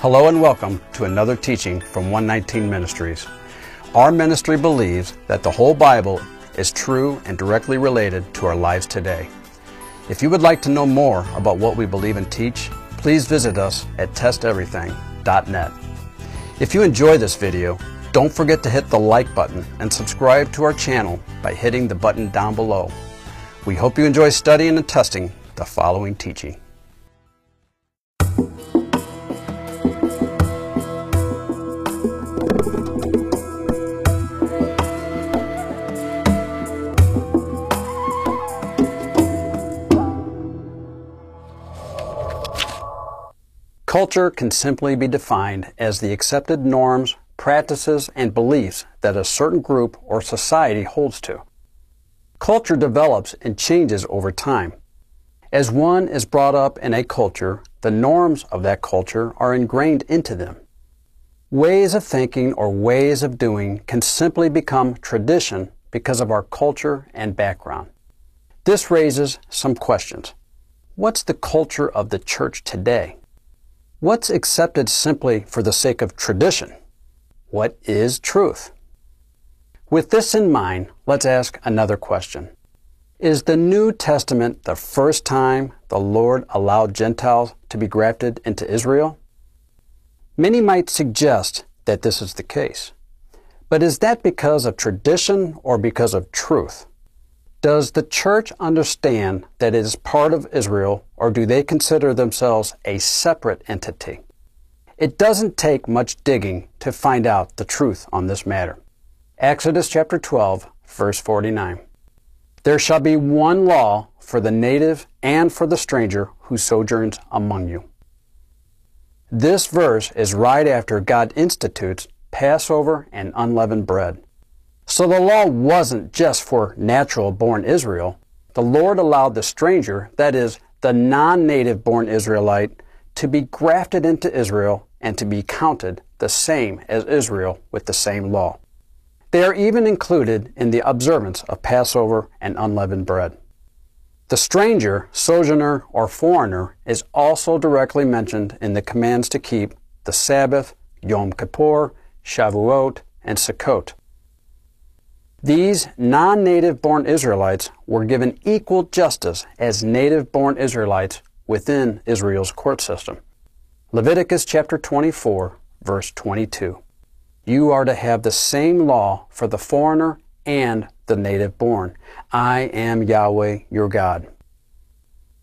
Hello and welcome to another teaching from 119 Ministries. Our ministry believes that the whole Bible is true and directly related to our lives today. If you would like to know more about what we believe and teach, please visit us at testeverything.net. If you enjoy this video, don't forget to hit the like button and subscribe to our channel by hitting the button down below. We hope you enjoy studying and testing the following teaching. Culture can simply be defined as the accepted norms, practices, and beliefs that a certain group or society holds to. Culture develops and changes over time. As one is brought up in a culture, the norms of that culture are ingrained into them. Ways of thinking or ways of doing can simply become tradition because of our culture and background. This raises some questions. What's the culture of the church today? What's accepted simply for the sake of tradition? What is truth? With this in mind, let's ask another question. Is the New Testament the first time the Lord allowed Gentiles to be grafted into Israel? Many might suggest that this is the case. But is that because of tradition or because of truth? Does the church understand that it is part of Israel, or do they consider themselves a separate entity? It doesn't take much digging to find out the truth on this matter. Exodus chapter 12, verse 49. There shall be one law for the native and for the stranger who sojourns among you. This verse is right after God institutes Passover and unleavened bread. So the law wasn't just for natural born Israel. The Lord allowed the stranger, that is, the non native born Israelite, to be grafted into Israel and to be counted the same as Israel with the same law. They are even included in the observance of Passover and unleavened bread. The stranger, sojourner, or foreigner is also directly mentioned in the commands to keep the Sabbath, Yom Kippur, Shavuot, and Sukkot. These non native born Israelites were given equal justice as native born Israelites within Israel's court system. Leviticus chapter 24, verse 22. You are to have the same law for the foreigner and the native born. I am Yahweh your God.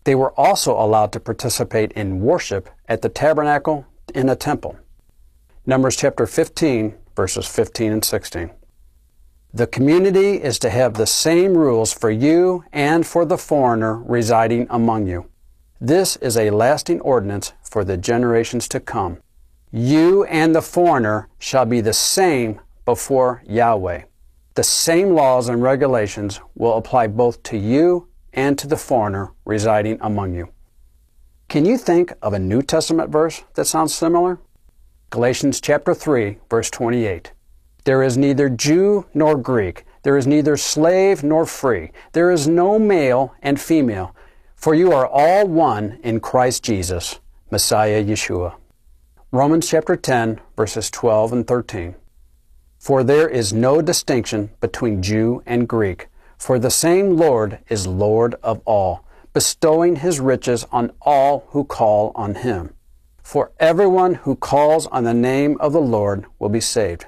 They were also allowed to participate in worship at the tabernacle in a temple. Numbers chapter 15, verses 15 and 16. The community is to have the same rules for you and for the foreigner residing among you. This is a lasting ordinance for the generations to come. You and the foreigner shall be the same before Yahweh. The same laws and regulations will apply both to you and to the foreigner residing among you. Can you think of a New Testament verse that sounds similar? Galatians chapter 3, verse 28. There is neither Jew nor Greek. There is neither slave nor free. There is no male and female, for you are all one in Christ Jesus, Messiah Yeshua. Romans chapter 10, verses 12 and 13. For there is no distinction between Jew and Greek, for the same Lord is Lord of all, bestowing his riches on all who call on him. For everyone who calls on the name of the Lord will be saved.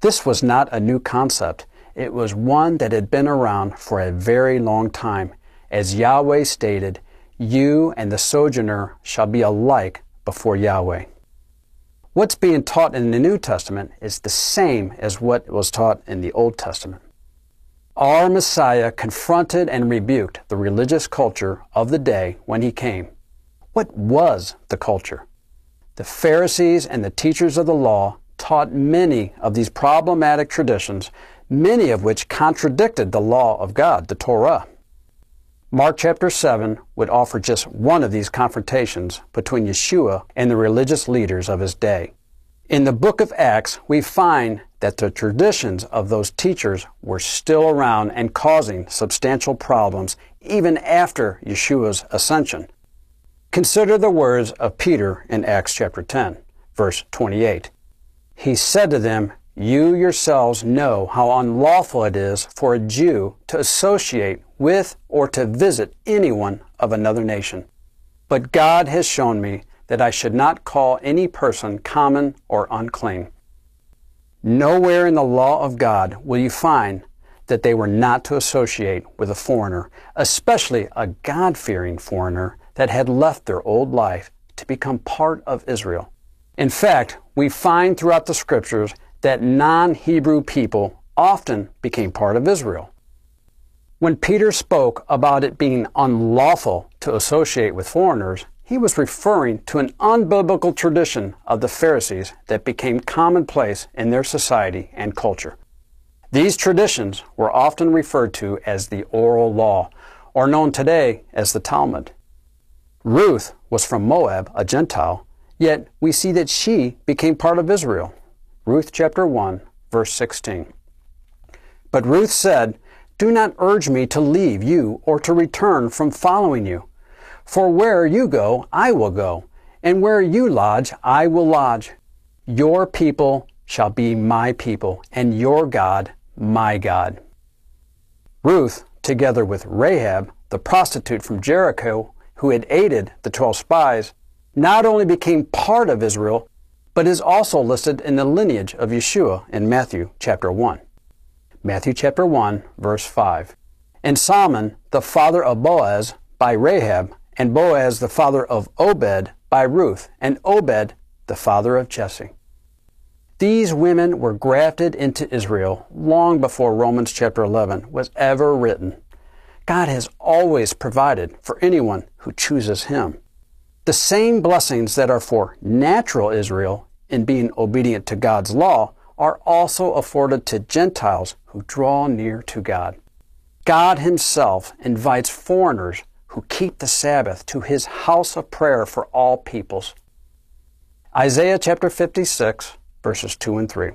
This was not a new concept. It was one that had been around for a very long time. As Yahweh stated, you and the sojourner shall be alike before Yahweh. What's being taught in the New Testament is the same as what was taught in the Old Testament. Our Messiah confronted and rebuked the religious culture of the day when he came. What was the culture? The Pharisees and the teachers of the law taught many of these problematic traditions, many of which contradicted the law of God, the Torah. Mark chapter 7 would offer just one of these confrontations between Yeshua and the religious leaders of his day. In the book of Acts, we find that the traditions of those teachers were still around and causing substantial problems even after Yeshua's ascension. Consider the words of Peter in Acts chapter 10, verse 28. He said to them, You yourselves know how unlawful it is for a Jew to associate with or to visit anyone of another nation. But God has shown me that I should not call any person common or unclean. Nowhere in the law of God will you find that they were not to associate with a foreigner, especially a God fearing foreigner that had left their old life to become part of Israel. In fact, we find throughout the scriptures that non Hebrew people often became part of Israel. When Peter spoke about it being unlawful to associate with foreigners, he was referring to an unbiblical tradition of the Pharisees that became commonplace in their society and culture. These traditions were often referred to as the oral law, or known today as the Talmud. Ruth was from Moab, a Gentile, yet we see that she became part of Israel. Ruth chapter 1, verse 16. But Ruth said, Do not urge me to leave you or to return from following you. For where you go, I will go, and where you lodge, I will lodge. Your people shall be my people, and your God my God. Ruth, together with Rahab, the prostitute from Jericho who had aided the 12 spies, not only became part of Israel, but is also listed in the lineage of Yeshua in Matthew chapter 1. Matthew chapter 1, verse 5. And Salmon, the father of Boaz, by Rahab, and Boaz, the father of Obed, by Ruth, and Obed, the father of Jesse. These women were grafted into Israel long before Romans chapter 11 was ever written. God has always provided for anyone who chooses Him. The same blessings that are for natural Israel in being obedient to God's law are also afforded to Gentiles who draw near to God. God Himself invites foreigners who keep the Sabbath to His house of prayer for all peoples. Isaiah chapter 56, verses 2 and 3.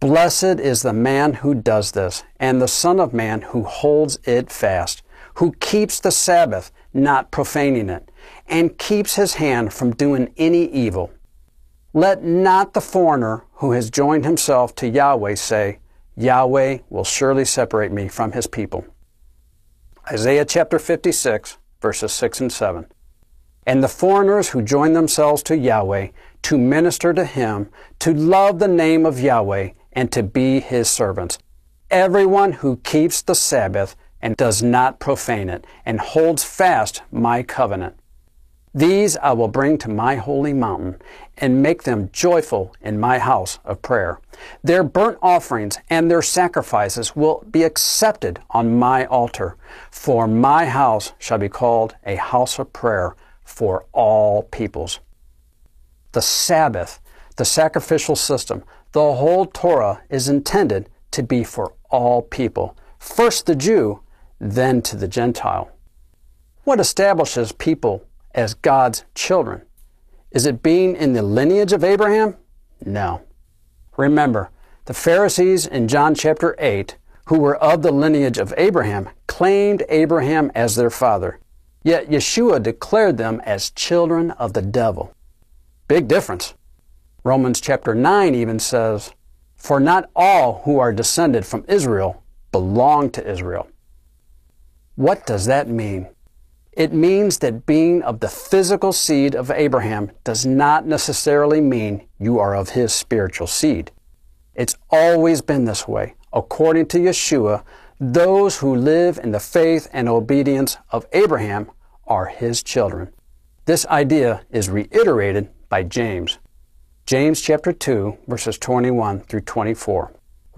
Blessed is the man who does this, and the Son of Man who holds it fast, who keeps the Sabbath, not profaning it, and keeps his hand from doing any evil. Let not the foreigner who has joined himself to Yahweh say, Yahweh will surely separate me from his people. Isaiah chapter 56, verses 6 and 7. And the foreigners who join themselves to Yahweh to minister to him, to love the name of Yahweh, and to be his servants. Everyone who keeps the Sabbath and does not profane it, and holds fast my covenant. These I will bring to my holy mountain, and make them joyful in my house of prayer. Their burnt offerings and their sacrifices will be accepted on my altar, for my house shall be called a house of prayer for all peoples the Sabbath, the sacrificial system, the whole Torah is intended to be for all people. First the Jew, then to the Gentile. What establishes people as God's children? Is it being in the lineage of Abraham? No. Remember, the Pharisees in John chapter 8, who were of the lineage of Abraham, claimed Abraham as their father. Yet Yeshua declared them as children of the devil. Big difference. Romans chapter 9 even says, For not all who are descended from Israel belong to Israel. What does that mean? It means that being of the physical seed of Abraham does not necessarily mean you are of his spiritual seed. It's always been this way. According to Yeshua, those who live in the faith and obedience of Abraham are his children. This idea is reiterated by James. James chapter 2, verses 21 through 24.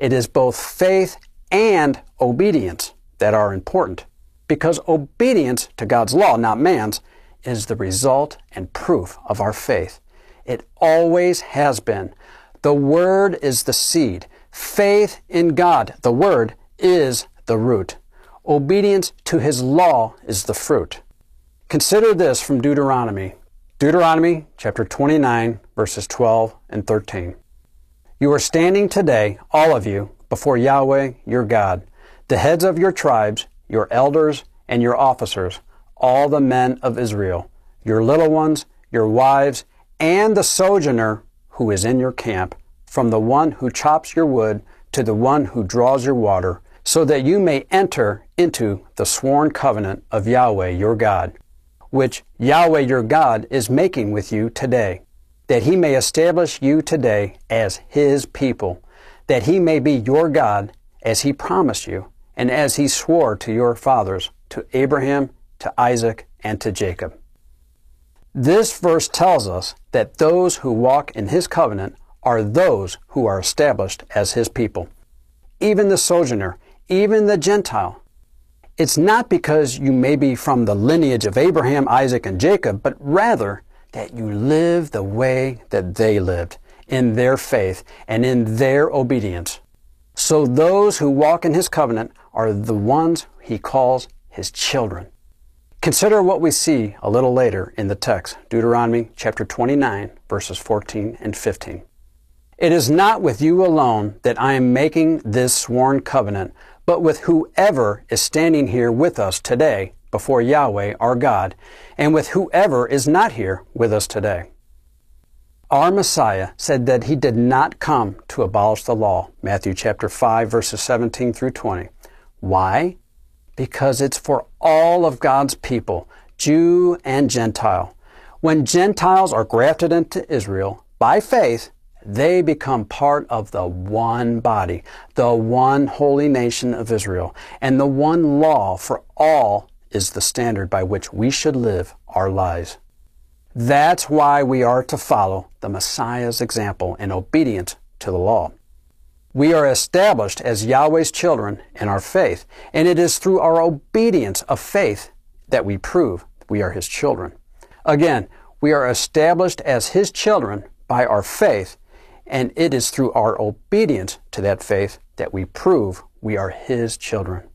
it is both faith and obedience that are important, because obedience to God's law, not man's, is the result and proof of our faith. It always has been. The Word is the seed. Faith in God, the Word, is the root. Obedience to His law is the fruit. Consider this from Deuteronomy. Deuteronomy chapter 29, verses 12 and 13. You are standing today, all of you, before Yahweh your God, the heads of your tribes, your elders, and your officers, all the men of Israel, your little ones, your wives, and the sojourner who is in your camp, from the one who chops your wood to the one who draws your water, so that you may enter into the sworn covenant of Yahweh your God, which Yahweh your God is making with you today, that he may establish you today as his people, that he may be your God as he promised you, and as he swore to your fathers, to Abraham, to Isaac, and to Jacob. This verse tells us that those who walk in his covenant are those who are established as his people. Even the sojourner, even the Gentile. It's not because you may be from the lineage of Abraham, Isaac, and Jacob, but rather that you live the way that they lived, in their faith and in their obedience. So those who walk in his covenant are the ones he calls his children. Consider what we see a little later in the text, Deuteronomy chapter 29, verses 14 and 15. It is not with you alone that I am making this sworn covenant, but with whoever is standing here with us today before Yahweh our God, and with whoever is not here with us today. Our Messiah said that he did not come to abolish the law, Matthew chapter 5 verses 17 through 20. Why? because it's for all of God's people, Jew and Gentile. When Gentiles are grafted into Israel by faith, they become part of the one body, the one holy nation of Israel, and the one law for all is the standard by which we should live our lives. That's why we are to follow the Messiah's example in obedience to the law. We are established as Yahweh's children in our faith, and it is through our obedience of faith that we prove we are His children. Again, we are established as His children by our faith, and it is through our obedience to that faith that we prove we are His children.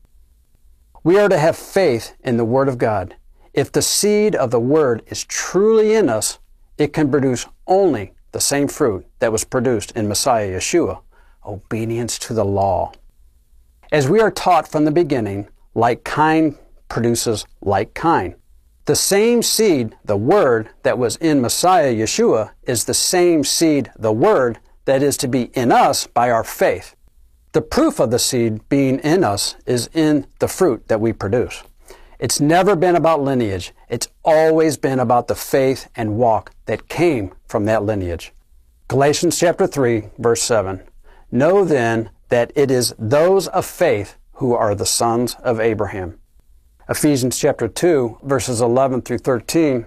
We are to have faith in the Word of God. If the seed of the Word is truly in us, it can produce only the same fruit that was produced in Messiah Yeshua obedience to the law. As we are taught from the beginning, like kind produces like kind. The same seed, the Word, that was in Messiah Yeshua is the same seed, the Word, that is to be in us by our faith. The proof of the seed being in us is in the fruit that we produce. It's never been about lineage. It's always been about the faith and walk that came from that lineage. Galatians chapter 3, verse 7. Know then that it is those of faith who are the sons of Abraham. Ephesians chapter 2, verses 11 through 13.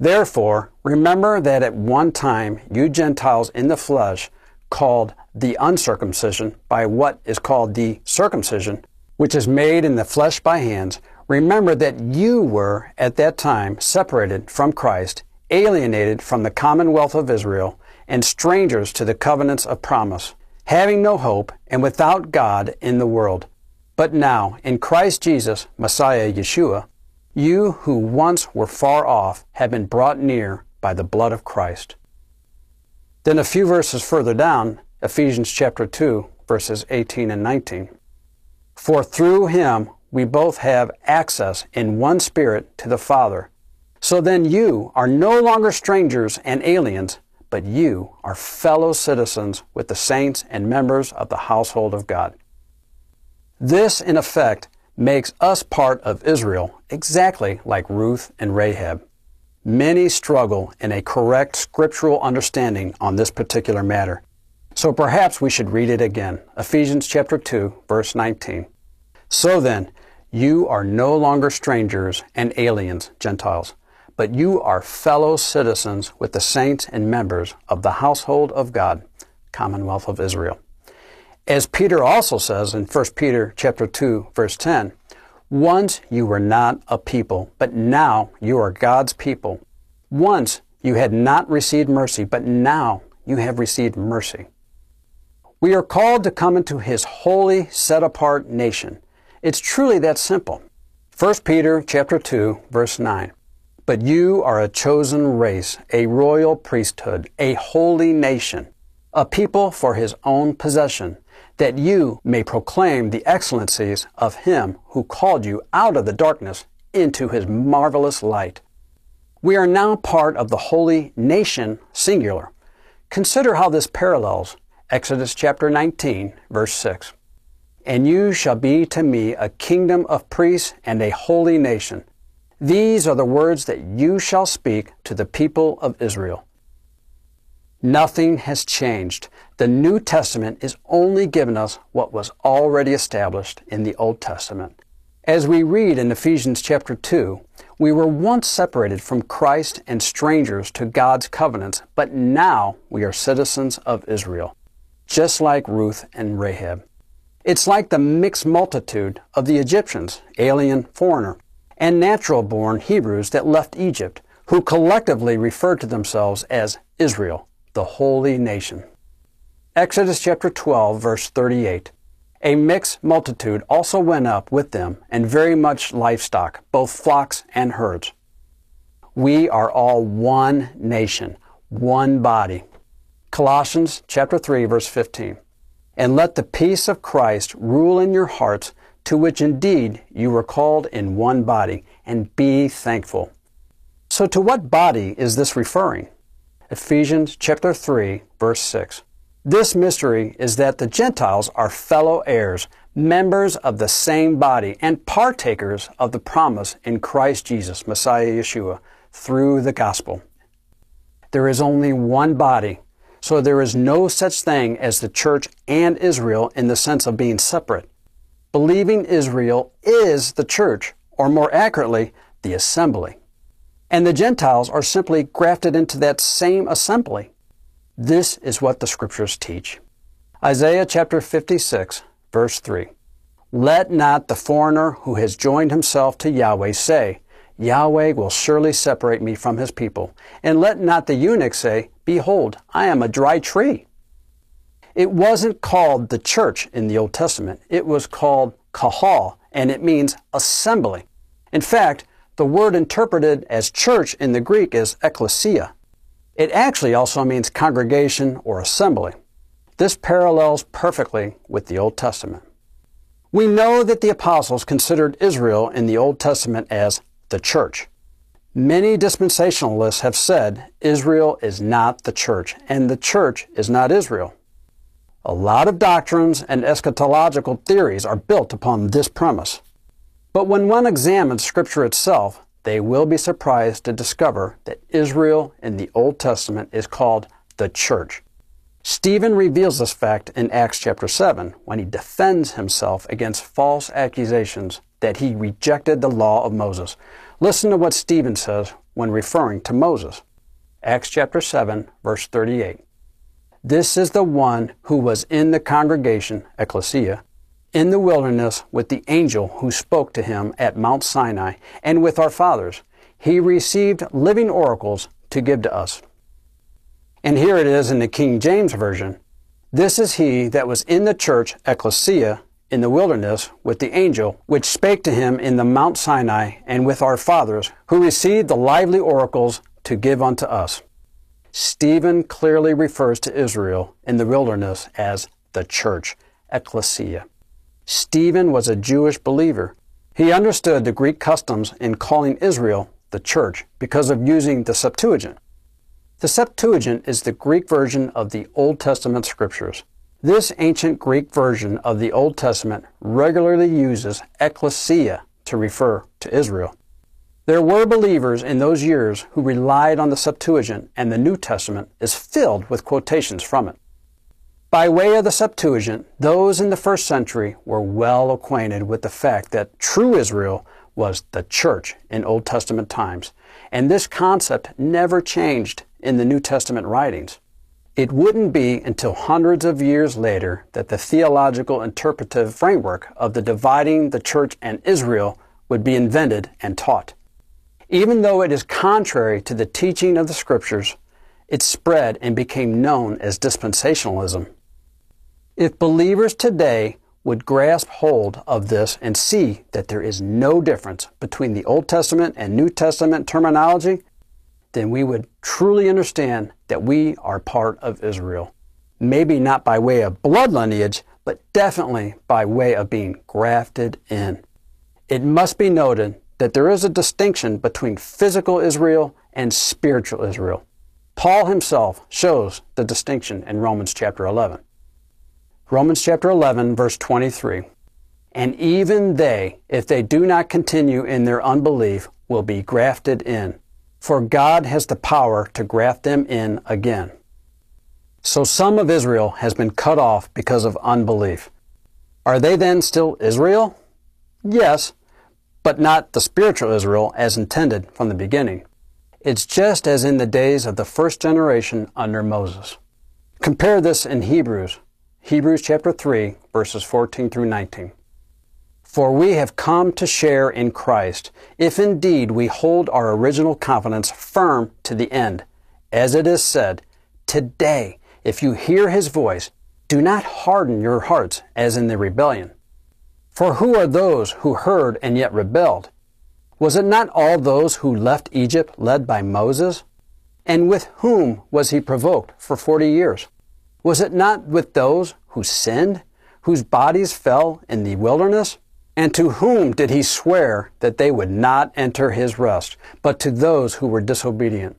Therefore, remember that at one time you Gentiles in the flesh, called the uncircumcision by what is called the circumcision, which is made in the flesh by hands, remember that you were at that time separated from Christ, alienated from the commonwealth of Israel, and strangers to the covenants of promise, having no hope and without God in the world. But now, in Christ Jesus, Messiah Yeshua, you who once were far off have been brought near by the blood of Christ. Then a few verses further down, Ephesians chapter 2, verses 18 and 19. For through him we both have access in one spirit to the Father. So then you are no longer strangers and aliens, but you are fellow citizens with the saints and members of the household of God. This, in effect, makes us part of Israel exactly like Ruth and Rahab. Many struggle in a correct scriptural understanding on this particular matter. So perhaps we should read it again. Ephesians chapter 2, verse 19. So then, you are no longer strangers and aliens, Gentiles but you are fellow citizens with the saints and members of the household of God, Commonwealth of Israel. As Peter also says in 1 Peter chapter 2 verse 10, Once you were not a people, but now you are God's people. Once you had not received mercy, but now you have received mercy. We are called to come into His holy, set-apart nation. It's truly that simple. 1 Peter chapter 2, verse 9. But you are a chosen race, a royal priesthood, a holy nation, a people for his own possession, that you may proclaim the excellencies of him who called you out of the darkness into his marvelous light. We are now part of the holy nation, singular. Consider how this parallels Exodus chapter 19, verse 6. And you shall be to me a kingdom of priests and a holy nation. These are the words that you shall speak to the people of Israel. Nothing has changed. The New Testament is only giving us what was already established in the Old Testament. As we read in Ephesians chapter 2, we were once separated from Christ and strangers to God's covenants, but now we are citizens of Israel, just like Ruth and Rahab. It's like the mixed multitude of the Egyptians, alien, foreigner, and natural born Hebrews that left Egypt, who collectively referred to themselves as Israel the holy nation. Exodus chapter 12, verse 38. A mixed multitude also went up with them, and very much livestock, both flocks and herds. We are all one nation, one body. Colossians chapter 3, verse 15. And let the peace of Christ rule in your hearts, to which indeed you were called in one body, and be thankful. So to what body is this referring? Ephesians chapter 3, verse 6. This mystery is that the Gentiles are fellow heirs, members of the same body, and partakers of the promise in Christ Jesus, Messiah Yeshua, through the gospel. There is only one body, so there is no such thing as the church and Israel in the sense of being separate. Believing Israel is the church, or more accurately, the assembly and the Gentiles are simply grafted into that same assembly. This is what the scriptures teach. Isaiah chapter 56, verse 3. Let not the foreigner who has joined himself to Yahweh say, Yahweh will surely separate me from his people. And let not the eunuch say, Behold, I am a dry tree. It wasn't called the church in the Old Testament. It was called kahal, and it means assembly. In fact, the word interpreted as church in the Greek is ekklesia. It actually also means congregation or assembly. This parallels perfectly with the Old Testament. We know that the apostles considered Israel in the Old Testament as the church. Many dispensationalists have said Israel is not the church and the church is not Israel. A lot of doctrines and eschatological theories are built upon this premise. But when one examines Scripture itself, they will be surprised to discover that Israel in the Old Testament is called the church. Stephen reveals this fact in Acts chapter 7 when he defends himself against false accusations that he rejected the law of Moses. Listen to what Stephen says when referring to Moses. Acts chapter 7, verse 38. This is the one who was in the congregation, ecclesia, in the wilderness with the angel who spoke to him at Mount Sinai and with our fathers. He received living oracles to give to us. And here it is in the King James Version. This is he that was in the church, ecclesia, in the wilderness with the angel, which spake to him in the Mount Sinai and with our fathers, who received the lively oracles to give unto us. Stephen clearly refers to Israel in the wilderness as the church, ecclesia. Stephen was a Jewish believer. He understood the Greek customs in calling Israel the church because of using the Septuagint. The Septuagint is the Greek version of the Old Testament scriptures. This ancient Greek version of the Old Testament regularly uses ecclesia to refer to Israel. There were believers in those years who relied on the Septuagint, and the New Testament is filled with quotations from it. By way of the Septuagint, those in the first century were well acquainted with the fact that true Israel was the church in Old Testament times, and this concept never changed in the New Testament writings. It wouldn't be until hundreds of years later that the theological interpretive framework of the dividing the church and Israel would be invented and taught. Even though it is contrary to the teaching of the Scriptures, it spread and became known as dispensationalism. If believers today would grasp hold of this and see that there is no difference between the Old Testament and New Testament terminology, then we would truly understand that we are part of Israel. Maybe not by way of blood lineage, but definitely by way of being grafted in. It must be noted that there is a distinction between physical Israel and spiritual Israel. Paul himself shows the distinction in Romans chapter 11. Romans chapter 11, verse 23. And even they, if they do not continue in their unbelief, will be grafted in, for God has the power to graft them in again. So some of Israel has been cut off because of unbelief. Are they then still Israel? Yes, but not the spiritual Israel as intended from the beginning. It's just as in the days of the first generation under Moses. Compare this in Hebrews, Hebrews chapter 3, verses 14 through 19. For we have come to share in Christ, if indeed we hold our original confidence firm to the end. As it is said, Today, if you hear his voice, do not harden your hearts as in the rebellion. For who are those who heard and yet rebelled? Was it not all those who left Egypt led by Moses? And with whom was he provoked for forty years? Was it not with those who sinned, whose bodies fell in the wilderness? And to whom did he swear that they would not enter his rest, but to those who were disobedient?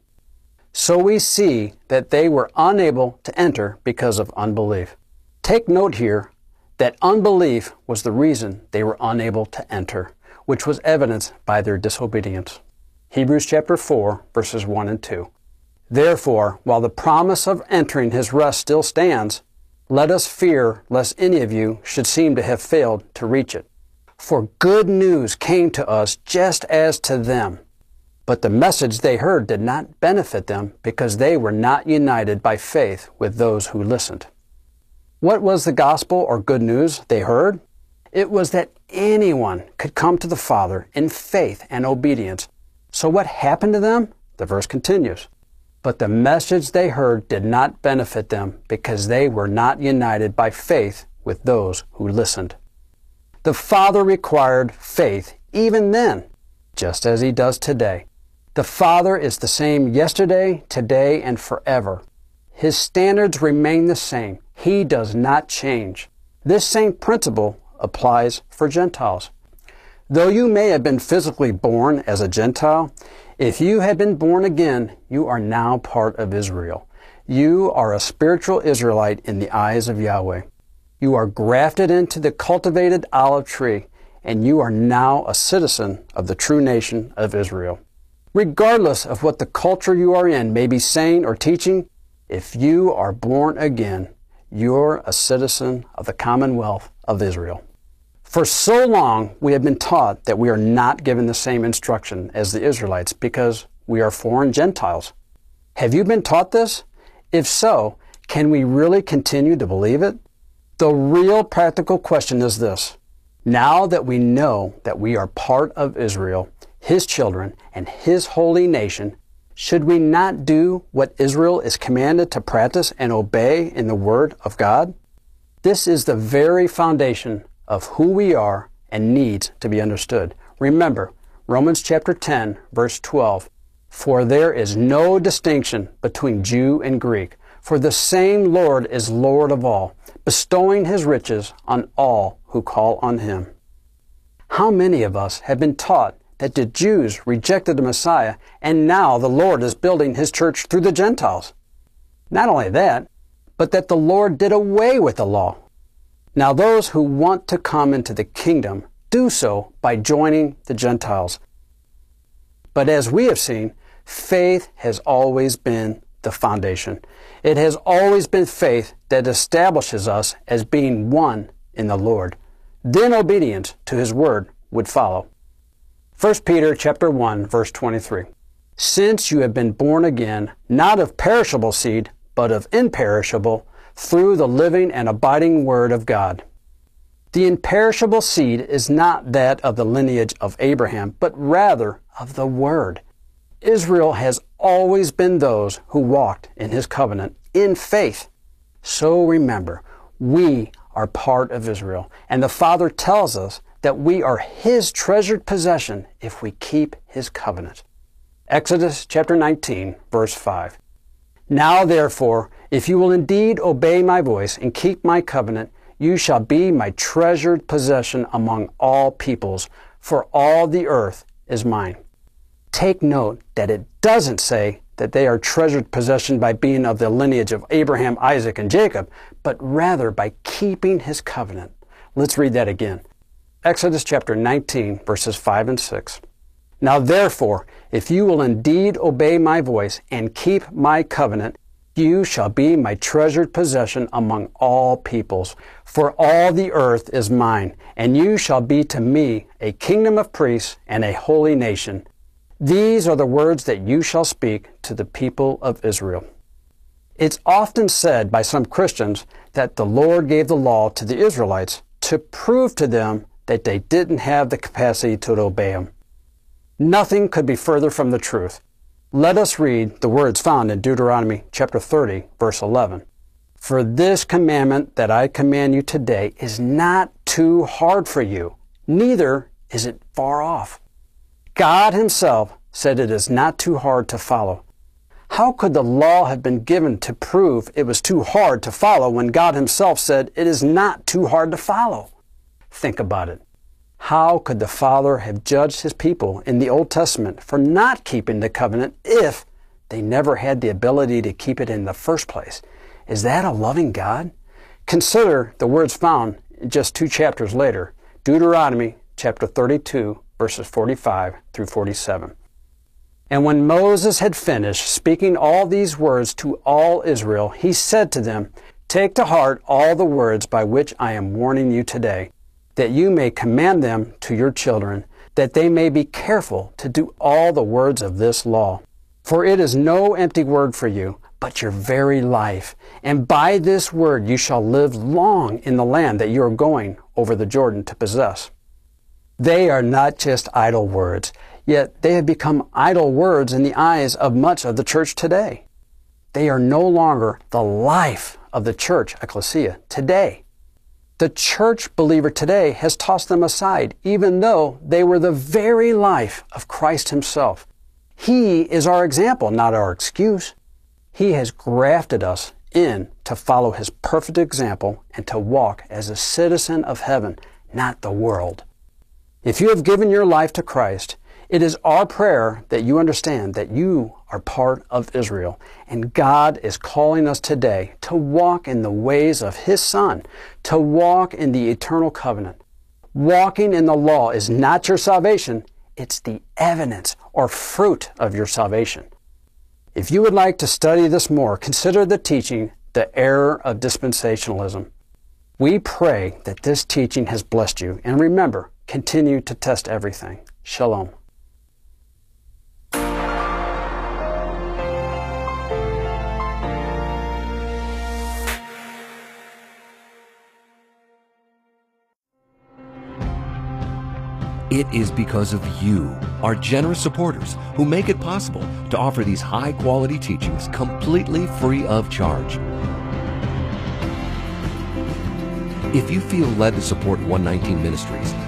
So we see that they were unable to enter because of unbelief. Take note here that unbelief was the reason they were unable to enter, which was evidenced by their disobedience. Hebrews chapter 4, verses 1 and 2. Therefore, while the promise of entering his rest still stands, let us fear lest any of you should seem to have failed to reach it. For good news came to us just as to them. But the message they heard did not benefit them because they were not united by faith with those who listened. What was the gospel or good news they heard? It was that anyone could come to the Father in faith and obedience. So what happened to them? The verse continues. But the message they heard did not benefit them because they were not united by faith with those who listened. The Father required faith even then, just as He does today. The Father is the same yesterday, today, and forever. His standards remain the same. He does not change. This same principle applies for Gentiles. Though you may have been physically born as a Gentile, if you have been born again, you are now part of Israel. You are a spiritual Israelite in the eyes of Yahweh. You are grafted into the cultivated olive tree, and you are now a citizen of the true nation of Israel. Regardless of what the culture you are in may be saying or teaching, if you are born again, you're a citizen of the commonwealth of Israel. For so long, we have been taught that we are not given the same instruction as the Israelites because we are foreign Gentiles. Have you been taught this? If so, can we really continue to believe it? The real practical question is this. Now that we know that we are part of Israel, His children, and His holy nation, should we not do what Israel is commanded to practice and obey in the Word of God? This is the very foundation of who we are and needs to be understood. Remember, Romans chapter 10, verse 12. For there is no distinction between Jew and Greek, for the same Lord is Lord of all bestowing his riches on all who call on him. How many of us have been taught that the Jews rejected the Messiah and now the Lord is building his church through the Gentiles? Not only that, but that the Lord did away with the law. Now those who want to come into the kingdom do so by joining the Gentiles. But as we have seen, faith has always been the foundation. It has always been faith that establishes us as being one in the Lord. Then obedience to his word would follow. 1 Peter chapter 1 verse 23. Since you have been born again, not of perishable seed, but of imperishable, through the living and abiding word of God. The imperishable seed is not that of the lineage of Abraham, but rather of the Word. Israel has always been those who walked in his covenant in faith. So remember, we are part of Israel, and the Father tells us that we are his treasured possession if we keep his covenant. Exodus chapter 19, verse 5. Now therefore, if you will indeed obey my voice and keep my covenant, you shall be my treasured possession among all peoples, for all the earth is mine. Take note that it doesn't say that they are treasured possession by being of the lineage of Abraham, Isaac, and Jacob, but rather by keeping his covenant. Let's read that again. Exodus chapter 19, verses 5 and 6. Now therefore, if you will indeed obey my voice and keep my covenant, you shall be my treasured possession among all peoples, for all the earth is mine, and you shall be to me a kingdom of priests and a holy nation. These are the words that you shall speak to the people of Israel. It's often said by some Christians that the Lord gave the law to the Israelites to prove to them that they didn't have the capacity to obey Him. Nothing could be further from the truth. Let us read the words found in Deuteronomy chapter 30, verse 11. For this commandment that I command you today is not too hard for you, neither is it far off. God Himself said it is not too hard to follow. How could the law have been given to prove it was too hard to follow when God Himself said it is not too hard to follow? Think about it. How could the Father have judged his people in the Old Testament for not keeping the covenant if they never had the ability to keep it in the first place? Is that a loving God? Consider the words found just two chapters later, Deuteronomy chapter 32, verses 45 through 47. And when Moses had finished speaking all these words to all Israel, he said to them, Take to heart all the words by which I am warning you today that you may command them to your children, that they may be careful to do all the words of this law. For it is no empty word for you, but your very life. And by this word you shall live long in the land that you are going over the Jordan to possess. They are not just idle words, yet they have become idle words in the eyes of much of the church today. They are no longer the life of the church, ecclesia, today. The church believer today has tossed them aside, even though they were the very life of Christ Himself. He is our example, not our excuse. He has grafted us in to follow His perfect example and to walk as a citizen of heaven, not the world. If you have given your life to Christ, it is our prayer that you understand that you are part of Israel, and God is calling us today to walk in the ways of His Son, to walk in the eternal covenant. Walking in the law is not your salvation, it's the evidence or fruit of your salvation. If you would like to study this more, consider the teaching, The Error of Dispensationalism. We pray that this teaching has blessed you, and remember, continue to test everything. Shalom. It is because of you, our generous supporters, who make it possible to offer these high quality teachings completely free of charge. If you feel led to support 119 Ministries